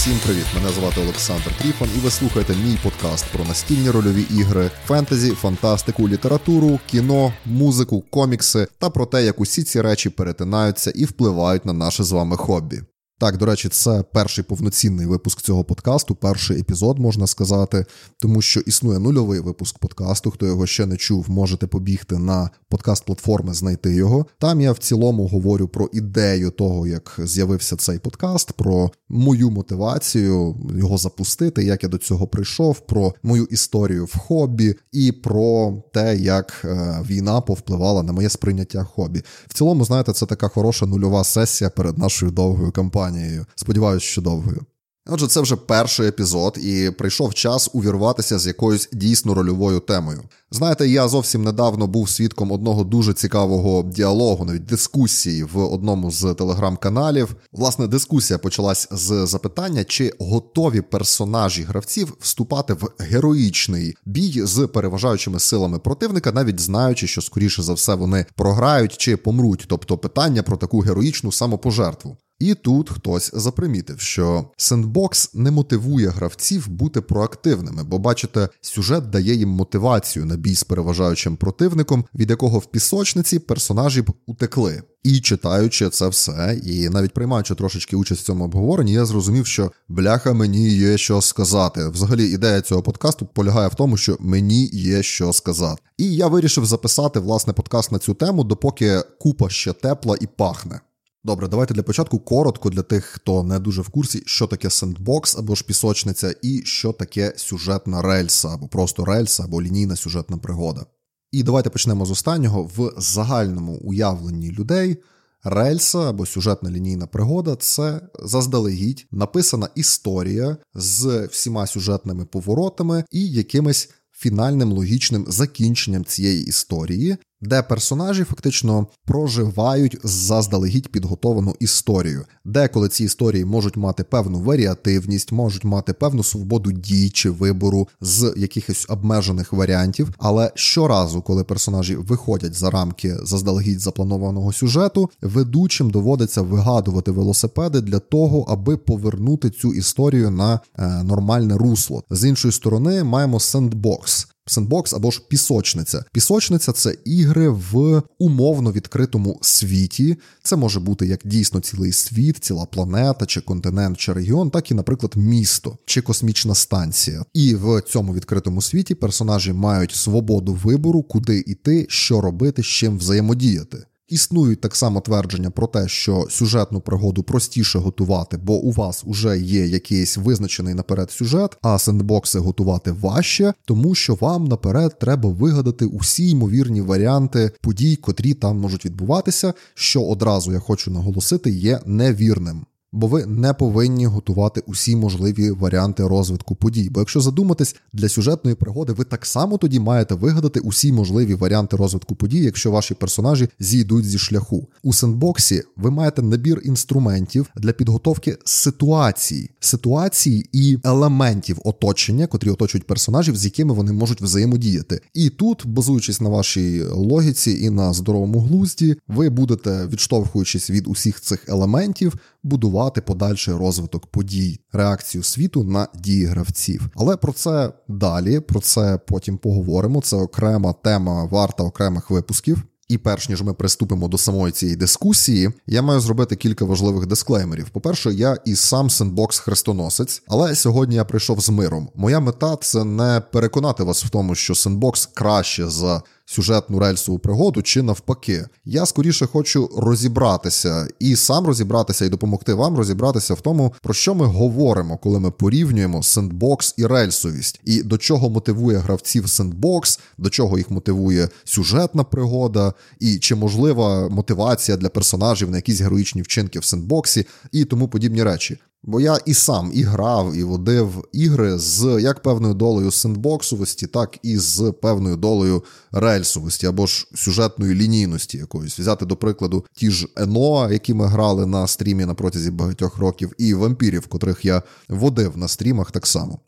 Всім привіт! Мене звати Олександр Тріфан, і ви слухаєте мій подкаст про настільні рольові ігри, фентезі, фантастику, літературу, кіно, музику, комікси та про те, як усі ці речі перетинаються і впливають на наше з вами хобі. Так, до речі, це перший повноцінний випуск цього подкасту, перший епізод, можна сказати, тому що існує нульовий випуск подкасту. Хто його ще не чув, можете побігти на подкаст-платформи, знайти його. Там я в цілому говорю про ідею того, як з'явився цей подкаст, про мою мотивацію його запустити, як я до цього прийшов, про мою історію в хобі і про те, як е, війна повпливала на моє сприйняття хобі. В цілому, знаєте, це така хороша нульова сесія перед нашою довгою кампанією компанією. Сподіваюсь, що довгою. Отже, це вже перший епізод, і прийшов час увірватися з якоюсь дійсно рольовою темою. Знаєте, я зовсім недавно був свідком одного дуже цікавого діалогу, навіть дискусії в одному з телеграм-каналів. Власне, дискусія почалась з запитання, чи готові персонажі гравців вступати в героїчний бій з переважаючими силами противника, навіть знаючи, що скоріше за все вони програють чи помруть. Тобто питання про таку героїчну самопожертву. І тут хтось запримітив, що сендбокс не мотивує гравців бути проактивними, бо бачите, сюжет дає їм мотивацію на бій з переважаючим противником, від якого в пісочниці персонажі б утекли. І читаючи це все, і навіть приймаючи трошечки участь в цьому обговоренні, я зрозумів, що бляха мені є що сказати. Взагалі, ідея цього подкасту полягає в тому, що мені є що сказати. І я вирішив записати власне подкаст на цю тему, допоки купа ще тепла і пахне. Добре, давайте для початку коротко для тих, хто не дуже в курсі, що таке сендбокс або ж пісочниця, і що таке сюжетна рельса, або просто рельса, або лінійна сюжетна пригода. І давайте почнемо з останнього. В загальному уявленні людей рельса або сюжетна лінійна пригода це заздалегідь написана історія з всіма сюжетними поворотами і якимись фінальним логічним закінченням цієї історії, де персонажі фактично проживають заздалегідь підготовану історію. Деколи ці історії можуть мати певну варіативність, можуть мати певну свободу дій чи вибору з якихось обмежених варіантів. Але щоразу, коли персонажі виходять за рамки заздалегідь запланованого сюжету, ведучим доводиться вигадувати велосипеди для того, аби повернути цю історію на е, нормальне русло. З іншої сторони, маємо сендбокс. Сендбокс або ж пісочниця. Пісочниця це ігри в умовно відкритому світі. Це може бути як дійсно цілий світ, ціла планета, чи континент, чи регіон, так і, наприклад, місто чи космічна станція. І в цьому відкритому світі персонажі мають свободу вибору, куди йти, що робити, з чим взаємодіяти. Існують так само твердження про те, що сюжетну пригоду простіше готувати, бо у вас вже є якийсь визначений наперед сюжет, а сендбокси готувати важче, тому що вам наперед треба вигадати усі ймовірні варіанти подій, котрі там можуть відбуватися, що одразу я хочу наголосити, є невірним бо ви не повинні готувати усі можливі варіанти розвитку подій. Бо якщо задуматись для сюжетної пригоди, ви так само тоді маєте вигадати усі можливі варіанти розвитку подій, якщо ваші персонажі зійдуть зі шляху. У сендбоксі ви маєте набір інструментів для підготовки ситуації, ситуації і елементів оточення, котрі оточують персонажів, з якими вони можуть взаємодіяти. І тут, базуючись на вашій логіці і на здоровому глузді, ви будете відштовхуючись від усіх цих елементів будувати подальший розвиток подій, реакцію світу на дії гравців. Але про це далі, про це потім поговоримо. Це окрема тема, варта окремих випусків. І перш ніж ми приступимо до самої цієї дискусії, я маю зробити кілька важливих дисклеймерів. По-перше, я і сам сендбокс хрестоносець, але сьогодні я прийшов з миром. Моя мета це не переконати вас в тому, що сендбокс краще за сюжетну рельсову пригоду, чи навпаки. Я скоріше хочу розібратися і сам розібратися, і допомогти вам розібратися в тому, про що ми говоримо, коли ми порівнюємо сендбокс і рельсовість, і до чого мотивує гравців сендбокс, до чого їх мотивує сюжетна пригода, і чи можлива мотивація для персонажів на якісь героїчні вчинки в сендбоксі і тому подібні речі. Бо я і сам і грав, і водив ігри з як певною долею сендбоксовості, так і з певною долею рельсовості або ж сюжетної лінійності якоїсь. Взяти, до прикладу, ті ж Ено, які ми грали на стрімі на протязі багатьох років, і вампірів, котрих я водив на стрімах так само.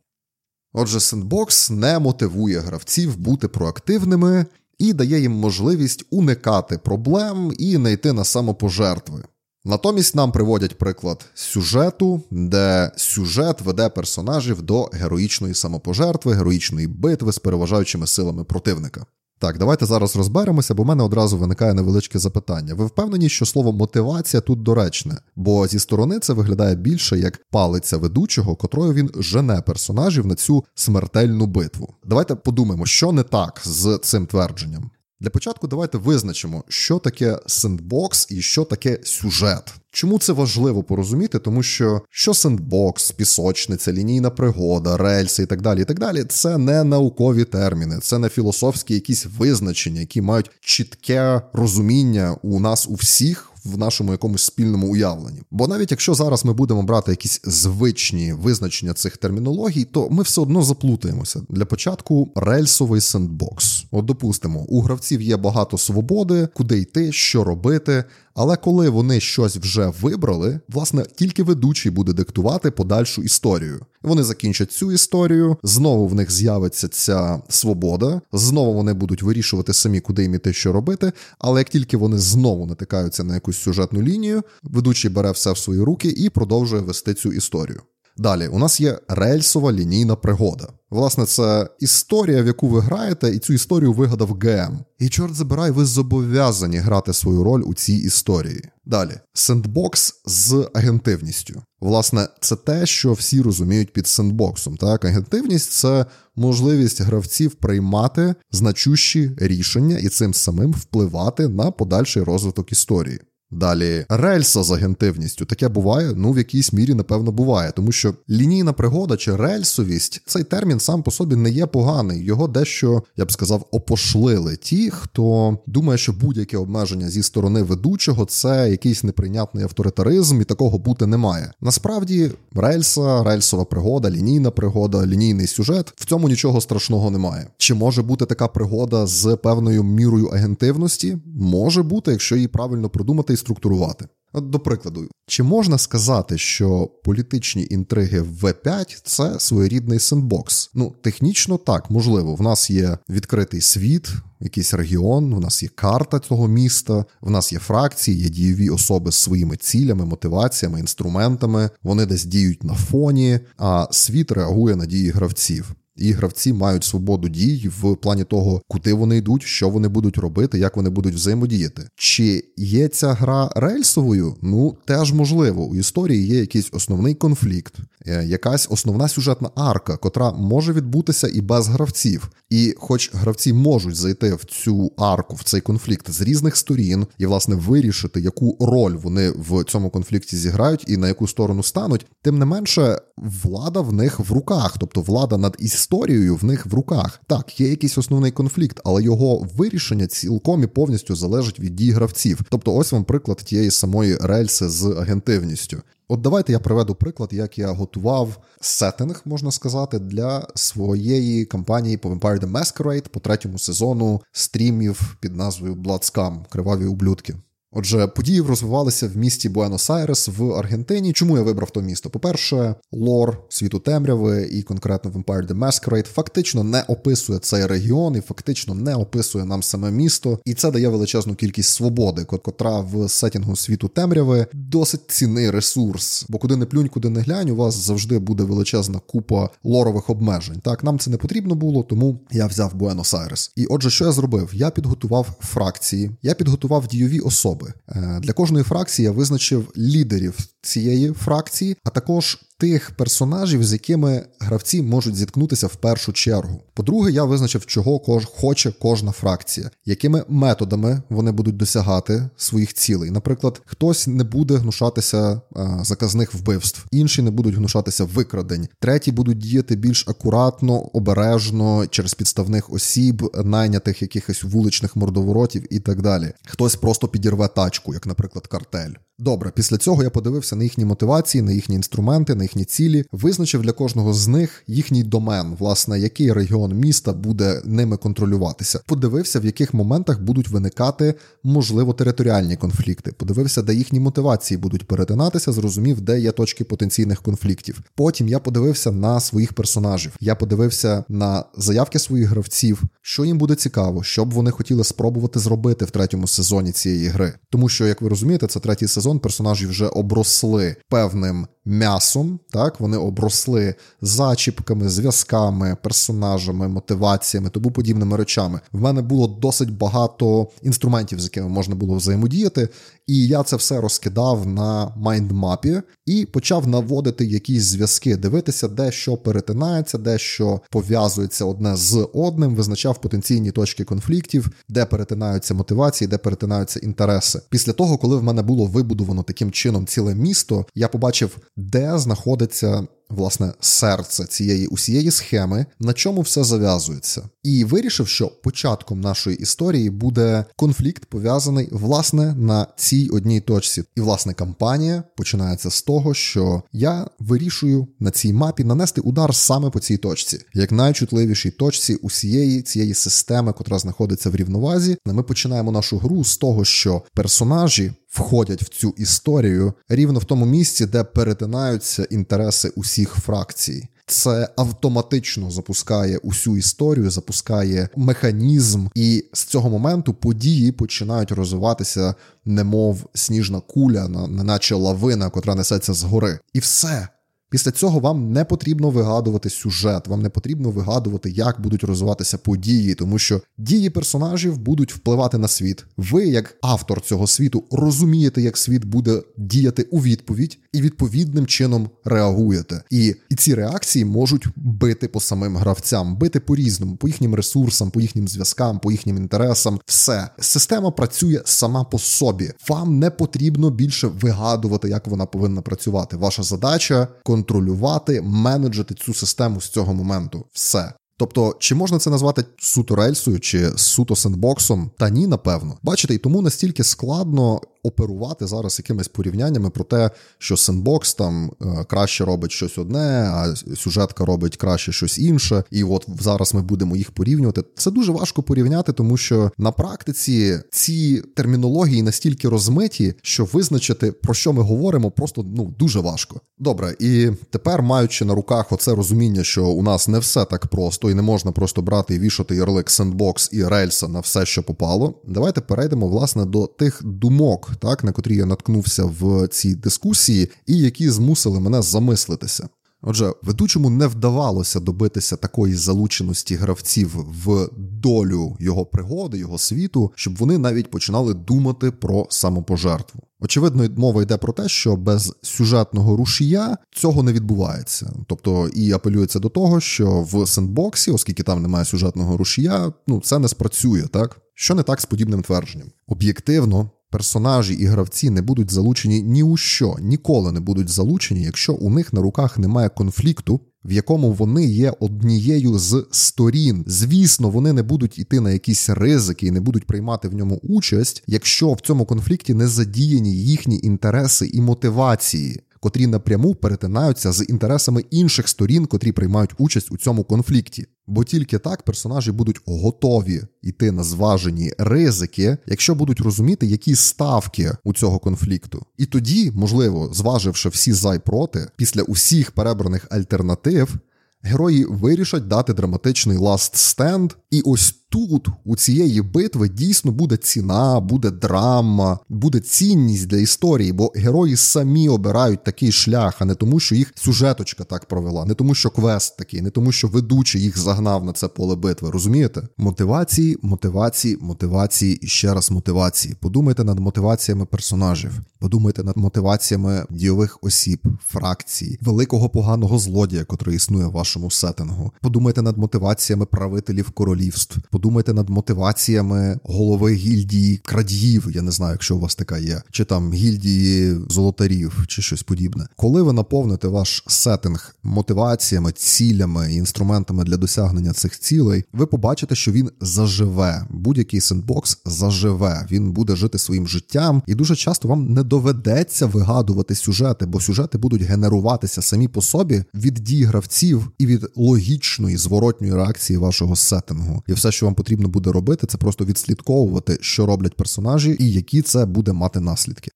Отже, сендбокс не мотивує гравців бути проактивними і дає їм можливість уникати проблем і не йти на самопожертви. Натомість нам приводять приклад сюжету, де сюжет веде персонажів до героїчної самопожертви, героїчної битви з переважаючими силами противника. Так, давайте зараз розберемося, бо в мене одразу виникає невеличке запитання. Ви впевнені, що слово мотивація тут доречне, бо зі сторони це виглядає більше як палиця ведучого, котрою він жене персонажів на цю смертельну битву. Давайте подумаємо, що не так з цим твердженням. Для початку давайте визначимо, що таке сендбокс і що таке сюжет. Чому це важливо порозуміти? Тому що що сендбокс, пісочниця, лінійна пригода, рельси і так далі, і так далі, це не наукові терміни, це не філософські якісь визначення, які мають чітке розуміння у нас у всіх в нашому якомусь спільному уявленні. Бо навіть якщо зараз ми будемо брати якісь звичні визначення цих термінологій, то ми все одно заплутаємося. Для початку рельсовий сендбокс. От допустимо, у гравців є багато свободи, куди йти, що робити. Але коли вони щось вже вибрали, власне, тільки ведучий буде диктувати подальшу історію. Вони закінчать цю історію, знову в них з'явиться ця свобода, знову вони будуть вирішувати самі, куди їм іти, що робити. Але як тільки вони знову натикаються на якусь сюжетну лінію, ведучий бере все в свої руки і продовжує вести цю історію. Далі, у нас є рельсова лінійна пригода. Власне, це історія, в яку ви граєте, і цю історію вигадав ГМ. І чорт забирай, ви зобов'язані грати свою роль у цій історії. Далі, сендбокс з агентивністю. Власне, це те, що всі розуміють під сендбоксом. Так, агентивність це можливість гравців приймати значущі рішення і цим самим впливати на подальший розвиток історії. Далі рельса з агентивністю таке буває, ну в якійсь мірі, напевно, буває, тому що лінійна пригода чи рельсовість цей термін сам по собі не є поганий. Його дещо, я б сказав, опошлили ті, хто думає, що будь-яке обмеження зі сторони ведучого це якийсь неприйнятний авторитаризм, і такого бути не має. Насправді, рельса, рельсова пригода, лінійна пригода, лінійний сюжет в цьому нічого страшного немає. Чи може бути така пригода з певною мірою агентивності? Може бути, якщо її правильно продумати структурувати. От, До прикладу, чи можна сказати, що політичні інтриги в В5 це своєрідний сендбокс? Ну, технічно так, можливо. В нас є відкритий світ, якийсь регіон, в нас є карта цього міста, в нас є фракції, є дієві особи з своїми цілями, мотиваціями, інструментами. Вони десь діють на фоні, а світ реагує на дії гравців. І гравці мають свободу дій в плані того, куди вони йдуть, що вони будуть робити, як вони будуть взаємодіяти. Чи є ця гра рельсовою? Ну теж можливо. У історії є якийсь основний конфлікт, е, якась основна сюжетна арка, котра може відбутися і без гравців. І, хоч гравці можуть зайти в цю арку, в цей конфлікт з різних сторін, і власне вирішити, яку роль вони в цьому конфлікті зіграють і на яку сторону стануть, тим не менше влада в них в руках, тобто влада над історією в них в руках. Так, є якийсь основний конфлікт, але його вирішення цілком і повністю залежить від дій гравців. Тобто, ось вам приклад тієї самої рельси з агентивністю. От давайте я приведу приклад, як я готував сеттинг, можна сказати, для своєї кампанії по Vampire the Masquerade по третьому сезону стрімів під назвою Bloodscum – Криваві ублюдки. Отже, події розвивалися в місті Буенос-Айрес в Аргентині. Чому я вибрав то місто? По-перше, лор світу темряви і конкретно Vampire the Masquerade фактично не описує цей регіон і фактично не описує нам саме місто, і це дає величезну кількість свободи, котра в сетінгу світу темряви досить цінний ресурс. Бо куди не плюнь, куди не глянь, у вас завжди буде величезна купа лорових обмежень. Так, нам це не потрібно було, тому я взяв Буенос-Айрес. І отже, що я зробив? Я підготував фракції, я підготував дійові особи особи. Е, для кожної фракції я визначив лідерів цієї фракції, а також тих персонажів, з якими гравці можуть зіткнутися в першу чергу. По-друге, я визначив, чого кож хоче кожна фракція, якими методами вони будуть досягати своїх цілей. Наприклад, хтось не буде гнушатися а, заказних вбивств, інші не будуть гнушатися викрадень, треті будуть діяти більш акуратно, обережно через підставних осіб, найнятих якихось вуличних мордоворотів і так далі. Хтось просто підірве тачку, як, наприклад, картель. Добре, після цього я подивився на їхні мотивації, на їхні інструменти, на їхні їхні цілі, визначив для кожного з них їхній домен, власне, який регіон міста буде ними контролюватися. Подивився, в яких моментах будуть виникати можливо територіальні конфлікти. Подивився, де їхні мотивації будуть перетинатися, зрозумів, де є точки потенційних конфліктів. Потім я подивився на своїх персонажів. Я подивився на заявки своїх гравців, що їм буде цікаво, що б вони хотіли спробувати зробити в третьому сезоні цієї гри. Тому що, як ви розумієте, це третій сезон персонажі вже обросли певним м'ясом. Так, вони обросли зачіпками, зв'язками, персонажами, мотиваціями, тому подібними речами. В мене було досить багато інструментів, з якими можна було взаємодіяти, і я це все розкидав на mind map і і почав наводити якісь зв'язки, дивитися, де що перетинається, де що пов'язується одне з одним, визначав потенційні точки конфліктів, де перетинаються мотивації, де перетинаються інтереси. Після того, коли в мене було вибудовано таким чином ціле місто, я побачив, де знаходиться власне серце цієї усієї схеми, на чому все зав'язується, і вирішив, що початком нашої історії буде конфлікт пов'язаний власне на цій одній точці. І власне кампанія починається з того, що я вирішую на цій мапі нанести удар саме по цій точці, як найчутливішій точці усієї цієї системи, котра знаходиться в рівновазі. Ми починаємо нашу гру з того, що персонажі входять в цю історію рівно в тому місці, де перетинаються інтереси усіх фракцій. Це автоматично запускає усю історію, запускає механізм, і з цього моменту події починають розвиватися, немов сніжна куля, неначе лавина, котра несеться згори. І все. Після цього вам не потрібно вигадувати сюжет, вам не потрібно вигадувати, як будуть розвиватися події, тому що дії персонажів будуть впливати на світ. Ви, як автор цього світу, розумієте, як світ буде діяти у відповідь, і відповідним чином реагуєте. І, і ці реакції можуть бити по самим гравцям, бити по різному, по їхнім ресурсам, по їхнім зв'язкам, по їхнім інтересам. Все система працює сама по собі. Вам не потрібно більше вигадувати, як вона повинна працювати. Ваша задача контролювати, менеджити цю систему з цього моменту. Все. Тобто, чи можна це назвати суто рельсою, чи суто сендбоксом? Та ні, напевно. Бачите, і тому настільки складно оперувати зараз якимись порівняннями про те, що сендбокс там е, краще робить щось одне, а сюжетка робить краще щось інше. І от зараз ми будемо їх порівнювати. Це дуже важко порівняти, тому що на практиці ці термінології настільки розмиті, що визначити про що ми говоримо, просто ну дуже важко. Добре, і тепер, маючи на руках оце розуміння, що у нас не все так просто, і не можна просто брати і вішати ярлик сендбокс і рельса на все, що попало. Давайте перейдемо власне до тих думок так на котрі я наткнувся в цій дискусії, і які змусили мене замислитися. Отже, ведучому не вдавалося добитися такої залученості гравців в долю його пригоди, його світу, щоб вони навіть починали думати про самопожертву. Очевидно, мова йде про те, що без сюжетного рушія цього не відбувається. Тобто і апелюється до того, що в сендбоксі, оскільки там немає сюжетного рушія, ну це не спрацює, так що не так з подібним твердженням. Об'єктивно, персонажі і гравці не будуть залучені ні у що, ніколи не будуть залучені, якщо у них на руках немає конфлікту, в якому вони є однією з сторін. Звісно, вони не будуть іти на якісь ризики і не будуть приймати в ньому участь, якщо в цьому конфлікті не задіяні їхні інтереси і мотивації котрі напряму перетинаються з інтересами інших сторін, котрі приймають участь у цьому конфлікті. Бо тільки так персонажі будуть готові йти на зважені ризики, якщо будуть розуміти, які ставки у цього конфлікту. І тоді, можливо, зваживши всі за й проти, після усіх перебраних альтернатив, герої вирішать дати драматичний last stand, і ось тут, у цієї битви, дійсно буде ціна, буде драма, буде цінність для історії, бо герої самі обирають такий шлях, а не тому, що їх сюжеточка так провела, не тому, що квест такий, не тому, що ведучий їх загнав на це поле битви. Розумієте? Мотивації, мотивації, мотивації і ще раз мотивації. Подумайте над мотиваціями персонажів, подумайте над мотиваціями дійових осіб, фракцій, великого поганого злодія, котрий існує в вашому сеттингу. Подумайте над мотиваціями правителів королівств подумайте над мотиваціями голови гільдії крадіїв. Я не знаю, якщо у вас така є, чи там гільдії золотарів, чи щось подібне. Коли ви наповните ваш сеттинг мотиваціями, цілями і інструментами для досягнення цих цілей, ви побачите, що він заживе. Будь-який сендбокс заживе. Він буде жити своїм життям, і дуже часто вам не доведеться вигадувати сюжети, бо сюжети будуть генеруватися самі по собі від дій гравців і від логічної зворотньої реакції вашого сеттингу. І все, що вам потрібно буде робити, це просто відслідковувати, що роблять персонажі, і які це буде мати наслідки.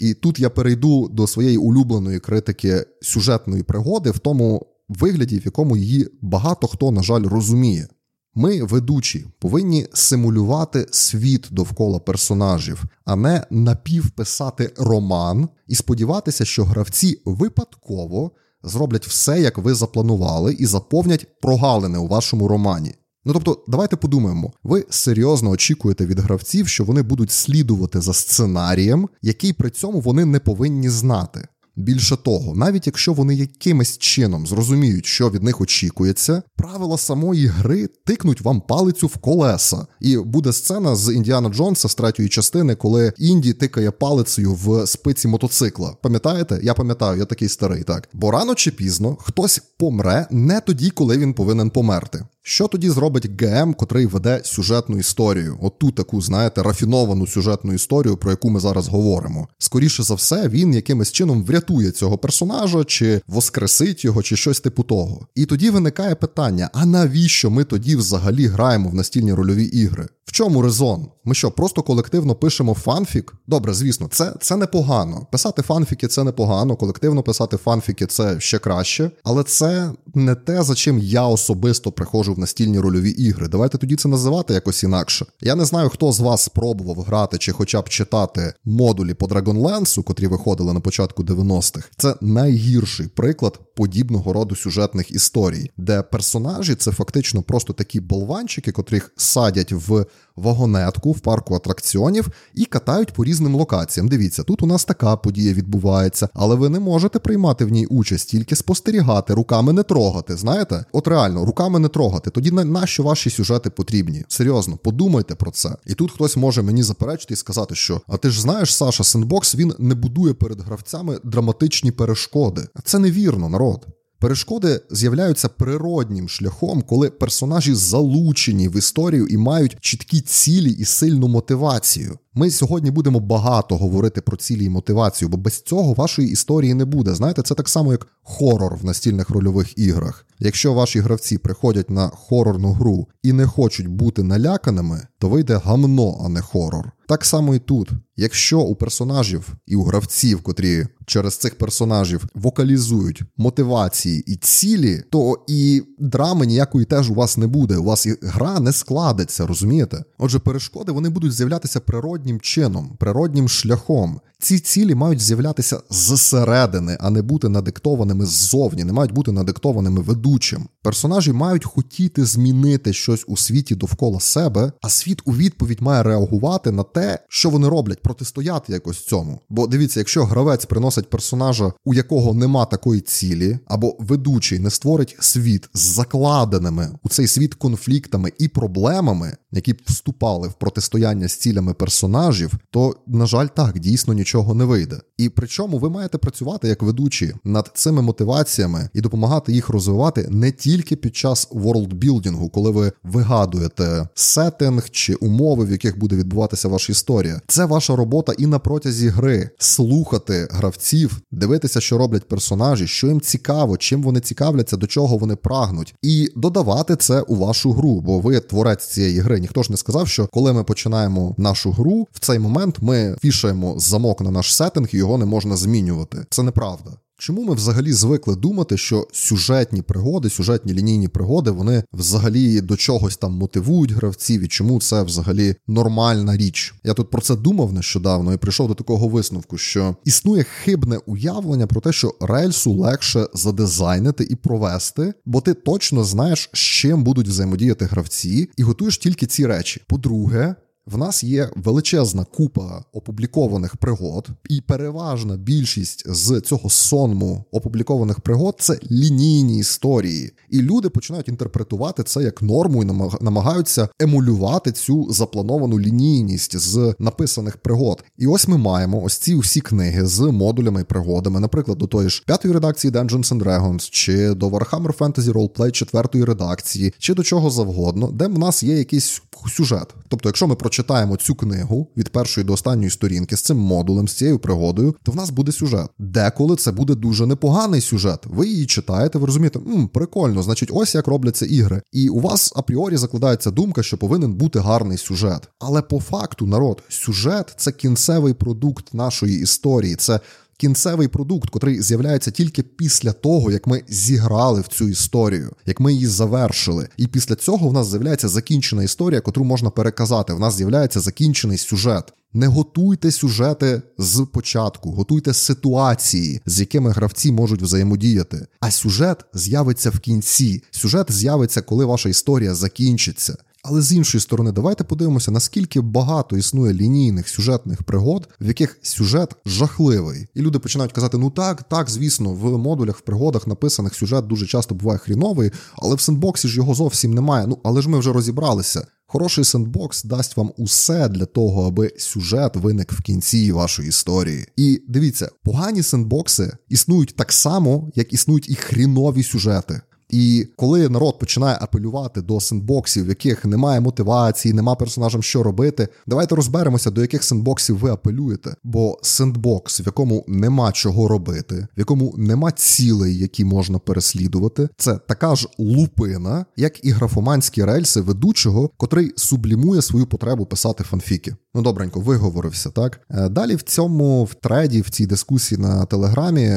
І тут я перейду до своєї улюбленої критики сюжетної пригоди в тому вигляді, в якому її багато хто, на жаль, розуміє. Ми, ведучі, повинні симулювати світ довкола персонажів, а не напівписати роман і сподіватися, що гравці випадково зроблять все, як ви запланували, і заповнять прогалини у вашому романі. Ну тобто, давайте подумаємо, ви серйозно очікуєте від гравців, що вони будуть слідувати за сценарієм, який при цьому вони не повинні знати. Більше того, навіть якщо вони якимось чином зрозуміють, що від них очікується, правила самої гри тикнуть вам палицю в колеса. І буде сцена з Індіана Джонса з третьої частини, коли Інді тикає палицею в спиці мотоцикла. Пам'ятаєте? Я пам'ятаю, я такий старий, так. Бо рано чи пізно хтось помре не тоді, коли він повинен померти. Що тоді зробить ГМ, котрий веде сюжетну історію? Оту таку, знаєте, рафіновану сюжетну історію, про яку ми зараз говоримо. Скоріше за все, він якимось чином врятує цього персонажа, чи воскресить його, чи щось типу того. І тоді виникає питання: а навіщо ми тоді взагалі граємо в настільні рольові ігри? В чому резон? Ми що, просто колективно пишемо фанфік? Добре, звісно, це це непогано. Писати фанфіки це непогано, колективно писати фанфіки це ще краще, але це не те, за чим я особисто приходжу в настільні рольові ігри. Давайте тоді це називати якось інакше. Я не знаю, хто з вас спробував грати чи хоча б читати модулі по Dragonlance, котрі виходили на початку 90-х. Це найгірший приклад подібного роду сюжетних історій, де персонажі це фактично просто такі болванчики, котрих садять в вагонетку в парку атракціонів і катають по різним локаціям. Дивіться, тут у нас така подія відбувається, але ви не можете приймати в ній участь, тільки спостерігати, руками не трогати. Знаєте, от реально, руками не трогати. Тоді на, на що ваші сюжети потрібні? Серйозно, подумайте про це. І тут хтось може мені заперечити і сказати, що а ти ж знаєш, Саша, сендбокс він не будує перед гравцями драматичні перешкоди. Це невірно, народ. Перешкоди з'являються природнім шляхом, коли персонажі залучені в історію і мають чіткі цілі і сильну мотивацію. Ми сьогодні будемо багато говорити про цілі і мотивацію, бо без цього вашої історії не буде. Знаєте, це так само, як хорор в настільних рольових іграх. Якщо ваші гравці приходять на хорорну гру і не хочуть бути наляканими, то вийде гамно, а не хорор. Так само і тут. Якщо у персонажів і у гравців, котрі через цих персонажів вокалізують мотивації і цілі, то і драми ніякої теж у вас не буде. У вас і гра не складеться, розумієте? Отже, перешкоди вони будуть з'являтися природнім чином, природнім шляхом. Ці цілі мають з'являтися зсередини, а не бути надиктованими ззовні, не мають бути надиктованими ведучим. Персонажі мають хотіти змінити щось у світі довкола себе, а світ у відповідь має реагувати на те, що вони роблять, протистояти якось цьому. Бо дивіться, якщо гравець приносить персонажа, у якого нема такої цілі, або ведучий не створить світ з закладеними у цей світ конфліктами і проблемами, які б вступали в протистояння з цілями персонажів, то на жаль, так дійсно нічого не вийде. І причому ви маєте працювати як ведучі над цими мотиваціями і допомагати їх розвивати не тільки під час ворлдбілдингу, коли ви вигадуєте сеттинг чи умови, в яких буде відбуватися ваша історія. Це ваша робота і на протязі гри слухати гравців, дивитися, що роблять персонажі, що їм цікаво, чим вони цікавляться, до чого вони прагнуть, і додавати це у вашу гру, бо ви творець цієї гри. Ніхто ж не сказав, що коли ми починаємо нашу гру, в цей момент ми фішаємо замок на наш сеттинг і його не можна змінювати. Це неправда. Чому ми взагалі звикли думати, що сюжетні пригоди, сюжетні лінійні пригоди, вони взагалі до чогось там мотивують гравців і чому це взагалі нормальна річ? Я тут про це думав нещодавно і прийшов до такого висновку, що існує хибне уявлення про те, що рельсу легше задизайнити і провести, бо ти точно знаєш, з чим будуть взаємодіяти гравці, і готуєш тільки ці речі. По-друге, в нас є величезна купа опублікованих пригод, і переважна більшість з цього сонму опублікованих пригод це лінійні історії. І люди починають інтерпретувати це як норму і намагаються емулювати цю заплановану лінійність з написаних пригод. І ось ми маємо ось ці усі книги з модулями і пригодами, наприклад, до тої ж п'ятої редакції Dungeons and Dragons, чи до Warhammer Fantasy Roleplay четвертої редакції, чи до чого завгодно, де в нас є якийсь сюжет. Тобто, якщо ми прочитаємо цю книгу від першої до останньої сторінки з цим модулем, з цією пригодою, то в нас буде сюжет. Деколи це буде дуже непоганий сюжет. Ви її читаєте, ви розумієте, М, прикольно, значить, ось як робляться ігри. І у вас апріорі закладається думка, що повинен бути гарний сюжет. Але по факту, народ, сюжет це кінцевий продукт нашої історії. Це кінцевий продукт, котрий з'являється тільки після того, як ми зіграли в цю історію, як ми її завершили. І після цього в нас з'являється закінчена історія, котру можна переказати. В нас з'являється закінчений сюжет. Не готуйте сюжети з початку, готуйте ситуації, з якими гравці можуть взаємодіяти. А сюжет з'явиться в кінці. Сюжет з'явиться, коли ваша історія закінчиться. Але з іншої сторони, давайте подивимося, наскільки багато існує лінійних сюжетних пригод, в яких сюжет жахливий. І люди починають казати: ну так, так, звісно, в модулях, в пригодах написаних сюжет дуже часто буває хріновий, але в сендбоксі ж його зовсім немає. Ну але ж ми вже розібралися. Хороший сендбокс дасть вам усе для того, аби сюжет виник в кінці вашої історії. І дивіться, погані сендбокси існують так само, як існують і хрінові сюжети. І коли народ починає апелювати до сендбоксів, в яких немає мотивації, нема персонажам що робити, давайте розберемося, до яких сендбоксів ви апелюєте. Бо сендбокс, в якому нема чого робити, в якому нема цілей, які можна переслідувати, це така ж лупина, як і графоманські рельси ведучого, котрий сублімує свою потребу писати фанфіки. Ну, добренько, виговорився, так? Е, далі в цьому в треді, в цій дискусії на телеграмі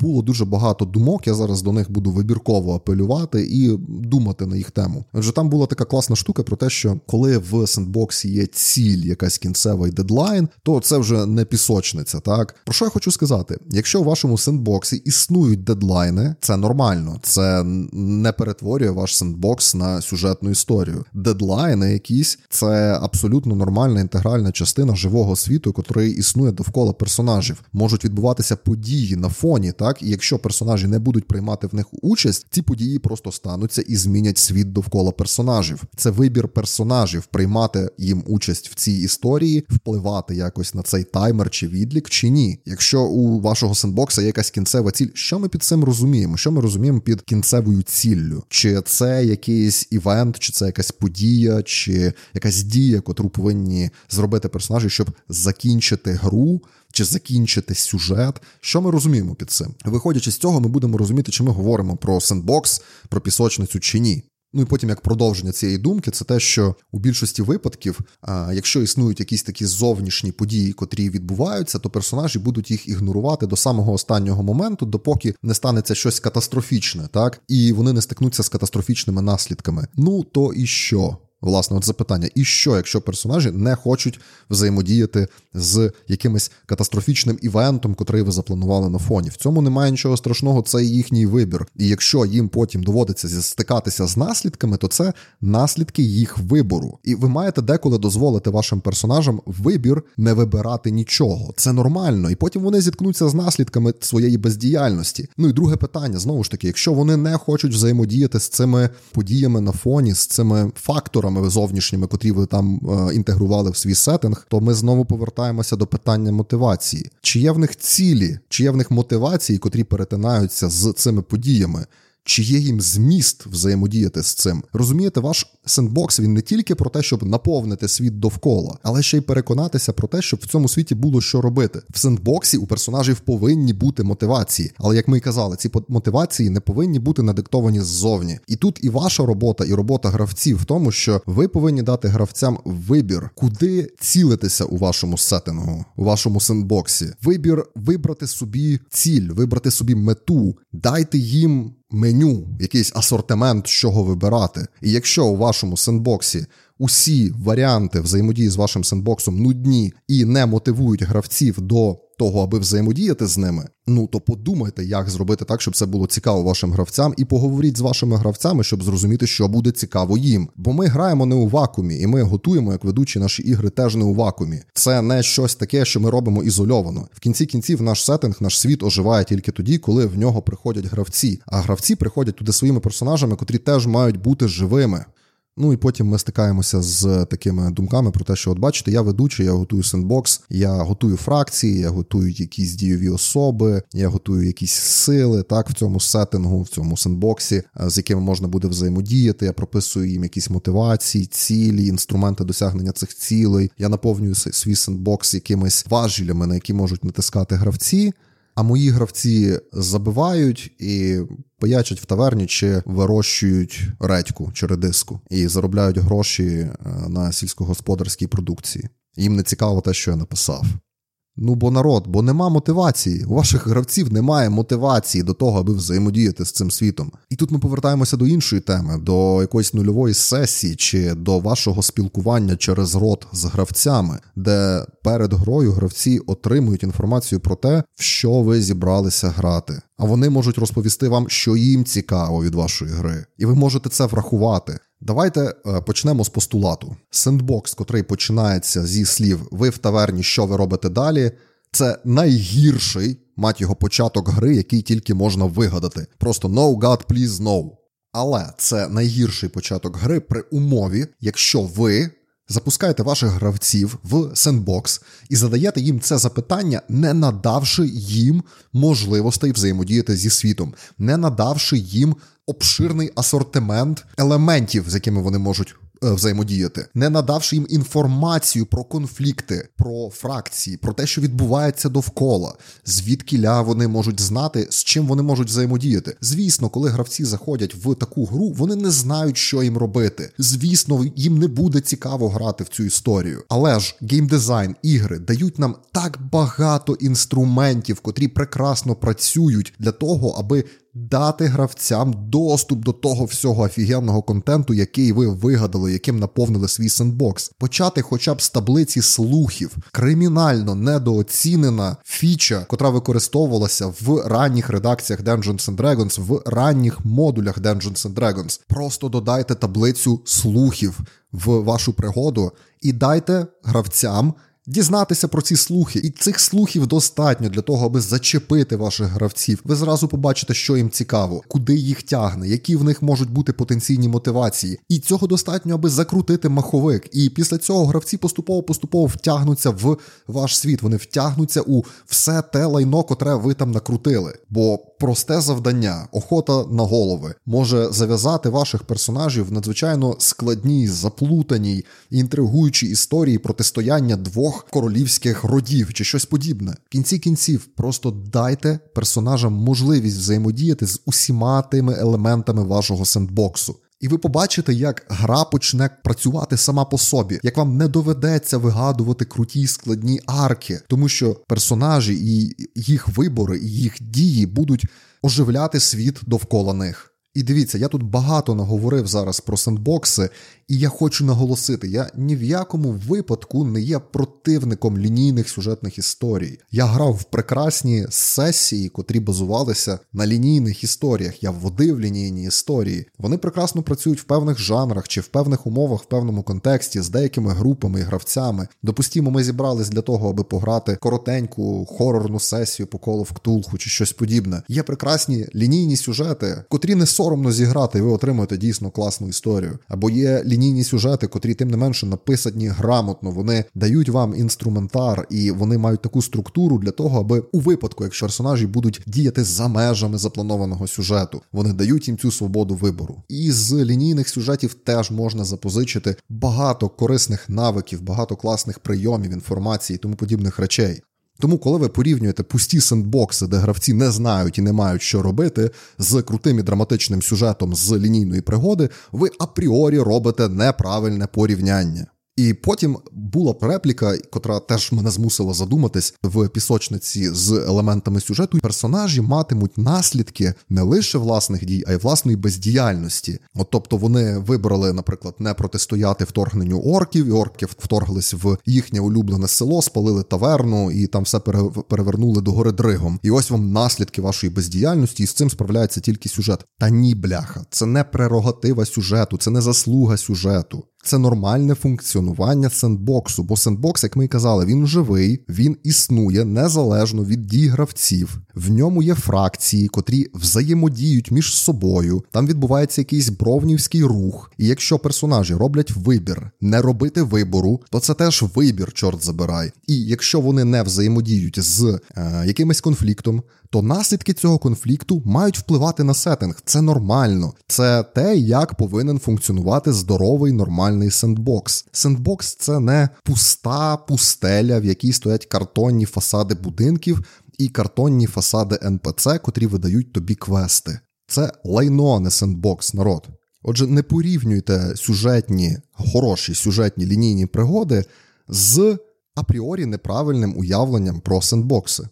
було дуже багато думок. Я зараз до них буду вибірково апелювати і думати на їх тему. Адже там була така класна штука про те, що коли в сендбоксі є ціль, якась кінцевий дедлайн, то це вже не пісочниця. Так про що я хочу сказати? Якщо в вашому сендбоксі існують дедлайни, це нормально, це не перетворює ваш сендбокс на сюжетну історію. Дедлайни, якісь це абсолютно нормальна інтегральна частина живого світу, який існує довкола персонажів. Можуть відбуватися події на фоні, так і якщо персонажі не будуть приймати в них участь, ці події просто стануться і змінять світ довкола персонажів. Це вибір персонажів приймати їм участь в цій історії, впливати якось на цей таймер чи відлік, чи ні. Якщо у вашого сендбокса є якась кінцева ціль, що ми під цим розуміємо? Що ми розуміємо під кінцевою ціллю? Чи це якийсь івент, чи це якась подія, чи якась дія, котру повинні зробити персонажі, щоб закінчити гру? чи закінчити сюжет. Що ми розуміємо під цим? Виходячи з цього, ми будемо розуміти, чи ми говоримо про сендбокс, про пісочницю чи ні. Ну і потім, як продовження цієї думки, це те, що у більшості випадків, якщо існують якісь такі зовнішні події, котрі відбуваються, то персонажі будуть їх ігнорувати до самого останнього моменту, допоки не станеться щось катастрофічне, так і вони не стикнуться з катастрофічними наслідками. Ну то і що? Власне, от запитання: і що, якщо персонажі не хочуть взаємодіяти з якимось катастрофічним івентом, котрий ви запланували на фоні? В цьому немає нічого страшного, це їхній вибір. І якщо їм потім доводиться стикатися з наслідками, то це наслідки їх вибору. І ви маєте деколи дозволити вашим персонажам вибір не вибирати нічого. Це нормально, і потім вони зіткнуться з наслідками своєї бездіяльності. Ну і друге питання знову ж таки: якщо вони не хочуть взаємодіяти з цими подіями на фоні, з цими факторами факторами зовнішніми, котрі ви там е, інтегрували в свій сеттинг, то ми знову повертаємося до питання мотивації. Чи є в них цілі, чи є в них мотивації, котрі перетинаються з цими подіями? Чи є їм зміст взаємодіяти з цим. Розумієте, ваш сендбокс він не тільки про те, щоб наповнити світ довкола, але ще й переконатися про те, щоб в цьому світі було що робити. В сендбоксі у персонажів повинні бути мотивації, але як ми й казали, ці мотивації не повинні бути надиктовані ззовні. І тут і ваша робота, і робота гравців в тому, що ви повинні дати гравцям вибір, куди цілитися у вашому сеттингу, у вашому сендбоксі. Вибір вибрати собі ціль, вибрати собі мету, дайте їм меню, якийсь асортимент, з чого вибирати. І якщо у вашому сендбоксі усі варіанти взаємодії з вашим сендбоксом нудні і не мотивують гравців до того, аби взаємодіяти з ними, ну то подумайте, як зробити так, щоб це було цікаво вашим гравцям, і поговоріть з вашими гравцями, щоб зрозуміти, що буде цікаво їм. Бо ми граємо не у вакуумі, і ми готуємо, як ведучі наші ігри, теж не у вакуумі. Це не щось таке, що ми робимо ізольовано. В кінці кінців наш сеттинг, наш світ оживає тільки тоді, коли в нього приходять гравці. А гравці приходять туди своїми персонажами, котрі теж мають бути живими. Ну і потім ми стикаємося з такими думками про те, що от бачите, я ведучий, я готую сендбокс, я готую фракції, я готую якісь дійові особи, я готую якісь сили так в цьому сеттингу, в цьому сендбоксі, з якими можна буде взаємодіяти. Я прописую їм якісь мотивації, цілі, інструменти досягнення цих цілей. Я наповнюю свій сендбокс якимись важілями, на які можуть натискати гравці. А мої гравці забивають і паячать в таверні чи вирощують редьку чи редиску і заробляють гроші е, на сільськогосподарській продукції. Їм не цікаво те, що я написав. Ну, бо народ, бо нема мотивації. У ваших гравців немає мотивації до того, аби взаємодіяти з цим світом. І тут ми повертаємося до іншої теми, до якоїсь нульової сесії чи до вашого спілкування через рот з гравцями, де перед грою гравці отримують інформацію про те, в що ви зібралися грати. А вони можуть розповісти вам, що їм цікаво від вашої гри, і ви можете це врахувати. Давайте е, почнемо з постулату. Сендбокс, котрий починається зі слів Ви в таверні, що ви робите далі. Це найгірший, мать його, початок гри, який тільки можна вигадати. Просто no God, please no. Але це найгірший початок гри при умові, якщо ви запускаєте ваших гравців в сендбокс і задаєте їм це запитання, не надавши їм можливостей взаємодіяти зі світом, не надавши їм обширний асортимент елементів, з якими вони можуть взаємодіяти, не надавши їм інформацію про конфлікти, про фракції, про те, що відбувається довкола, звідки, бля, вони можуть знати, з чим вони можуть взаємодіяти. Звісно, коли гравці заходять в таку гру, вони не знають, що їм робити. Звісно, їм не буде цікаво грати в цю історію. Але ж геймдизайн, ігри дають нам так багато інструментів, котрі прекрасно працюють для того, аби дати гравцям доступ до того всього офігенного контенту, який ви вигадали, яким наповнили свій сендбокс, почати хоча б з таблиці слухів, кримінально недооцінена фіча, котра використовувалася в ранніх редакціях Dungeons and Dragons, в ранніх модулях Dungeons and Dragons. Просто додайте таблицю слухів в вашу пригоду і дайте гравцям дізнатися про ці слухи, і цих слухів достатньо для того, аби зачепити ваших гравців. Ви зразу побачите, що їм цікаво, куди їх тягне, які в них можуть бути потенційні мотивації. І цього достатньо, аби закрутити маховик. І після цього гравці поступово-поступово втягнуться в ваш світ. Вони втягнуться у все те лайно, котре ви там накрутили. Бо просте завдання, охота на голови, може зав'язати ваших персонажів в надзвичайно складній, заплутаній інтригуючій історії протистояння двох королівських родів чи щось подібне. В кінці кінців просто дайте персонажам можливість взаємодіяти з усіма тими елементами вашого сендбоксу. І ви побачите, як гра почне працювати сама по собі, як вам не доведеться вигадувати круті складні арки, тому що персонажі і їх вибори, і їх дії будуть оживляти світ довкола них. І дивіться, я тут багато наговорив зараз про сендбокси, і я хочу наголосити: я ні в якому випадку не є противником лінійних сюжетних історій. Я грав в прекрасні сесії, котрі базувалися на лінійних історіях. Я вводив лінійні історії. Вони прекрасно працюють в певних жанрах чи в певних умовах, в певному контексті з деякими групами і гравцями. Допустімо, ми зібрались для того, аби пограти коротеньку хорорну сесію по колу в ктулху чи щось подібне. Є прекрасні лінійні сюжети, котрі не соромно зіграти, і ви отримуєте дійсно класну історію. Або є лінійні сюжети, котрі тим не менше написані грамотно. Вони дають вам інструментар, і вони мають таку структуру для того, аби у випадку, якщо персонажі будуть діяти за межами запланованого сюжету, вони дають їм цю свободу вибору. І з лінійних сюжетів теж можна запозичити багато корисних навиків, багато класних прийомів інформації тому подібних речей. Тому, коли ви порівнюєте пусті сендбокси, де гравці не знають і не мають що робити, з крутим і драматичним сюжетом з лінійної пригоди, ви апріорі робите неправильне порівняння. І потім була репліка, котра теж мене змусила задуматись в пісочниці з елементами сюжету. Персонажі матимуть наслідки не лише власних дій, а й власної бездіяльності. От тобто вони вибрали, наприклад, не протистояти вторгненню орків, і орки вторглись в їхнє улюблене село, спалили таверну і там все перевернули до гори дригом. І ось вам наслідки вашої бездіяльності, і з цим справляється тільки сюжет. Та ні, бляха, це не прерогатива сюжету, це не заслуга сюжету. Це нормальне функціонування сендбоксу, бо сендбокс, як ми і казали, він живий, він існує незалежно від дій гравців. В ньому є фракції, котрі взаємодіють між собою. Там відбувається якийсь бровнівський рух. І якщо персонажі роблять вибір не робити вибору, то це теж вибір, чорт забирай. І якщо вони не взаємодіють з е, якимось конфліктом, то наслідки цього конфлікту мають впливати на сеттинг. Це нормально. Це те, як повинен функціонувати здоровий нормальний сендбокс. Сендбокс це не пуста пустеля, в якій стоять картонні фасади будинків і картонні фасади НПЦ, котрі видають тобі квести. Це лайно, а не сендбокс, народ. Отже, не порівнюйте сюжетні, хороші сюжетні лінійні пригоди з апріорі неправильним уявленням про сендбокси.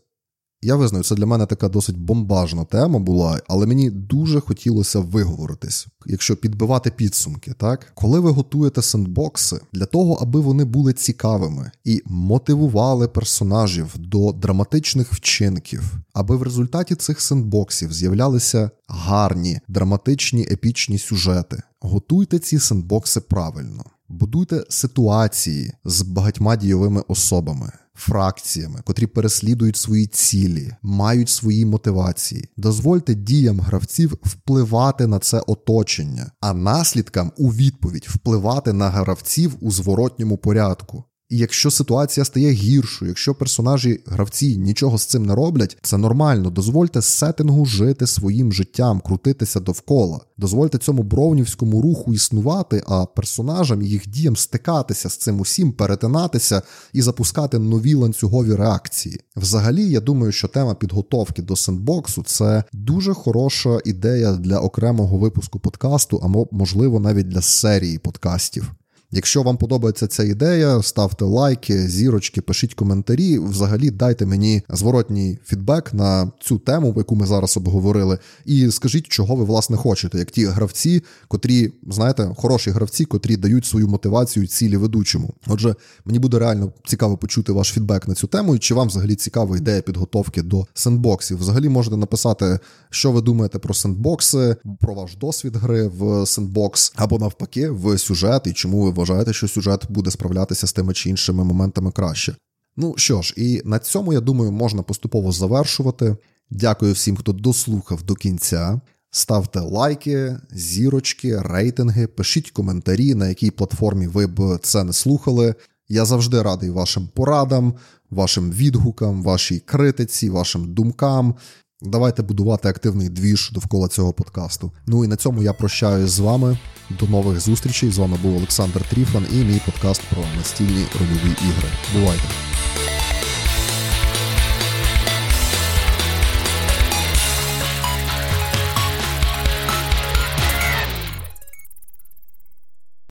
Я визнаю, це для мене така досить бомбажна тема була, але мені дуже хотілося виговоритись, якщо підбивати підсумки, так коли ви готуєте сендбокси для того, аби вони були цікавими і мотивували персонажів до драматичних вчинків, аби в результаті цих сендбоксів з'являлися гарні, драматичні, епічні сюжети. Готуйте ці сендбокси правильно, будуйте ситуації з багатьма дійовими особами фракціями, котрі переслідують свої цілі, мають свої мотивації. Дозвольте діям гравців впливати на це оточення, а наслідкам у відповідь впливати на гравців у зворотньому порядку. Якщо ситуація стає гіршою, якщо персонажі гравці нічого з цим не роблять, це нормально. Дозвольте сеттингу жити своїм життям, крутитися довкола. Дозвольте цьому бровнівському руху існувати, а персонажам і їх діям стикатися з цим усім, перетинатися і запускати нові ланцюгові реакції. Взагалі, я думаю, що тема підготовки до сендбоксу це дуже хороша ідея для окремого випуску подкасту, а можливо навіть для серії подкастів. Якщо вам подобається ця ідея, ставте лайки, зірочки, пишіть коментарі. Взагалі дайте мені зворотній фідбек на цю тему, яку ми зараз обговорили, і скажіть, чого ви власне хочете, як ті гравці, котрі, знаєте, хороші гравці, котрі дають свою мотивацію цілі ведучому. Отже, мені буде реально цікаво почути ваш фідбек на цю тему, і чи вам взагалі цікава ідея підготовки до сендбоксів. Взагалі можете написати, що ви думаєте про сендбокси, про ваш досвід гри в сендбокс, або навпаки, в сюжет, і чому ви вважаєте, що сюжет буде справлятися з тими чи іншими моментами краще. Ну що ж, і на цьому, я думаю, можна поступово завершувати. Дякую всім, хто дослухав до кінця. Ставте лайки, зірочки, рейтинги, пишіть коментарі, на якій платформі ви б це не слухали. Я завжди радий вашим порадам, вашим відгукам, вашій критиці, вашим думкам. Давайте будувати активний двіж довкола цього подкасту. Ну і на цьому я прощаюсь з вами. До нових зустрічей. З вами був Олександр Тріфан і мій подкаст про настільні рольові ігри. Бувайте!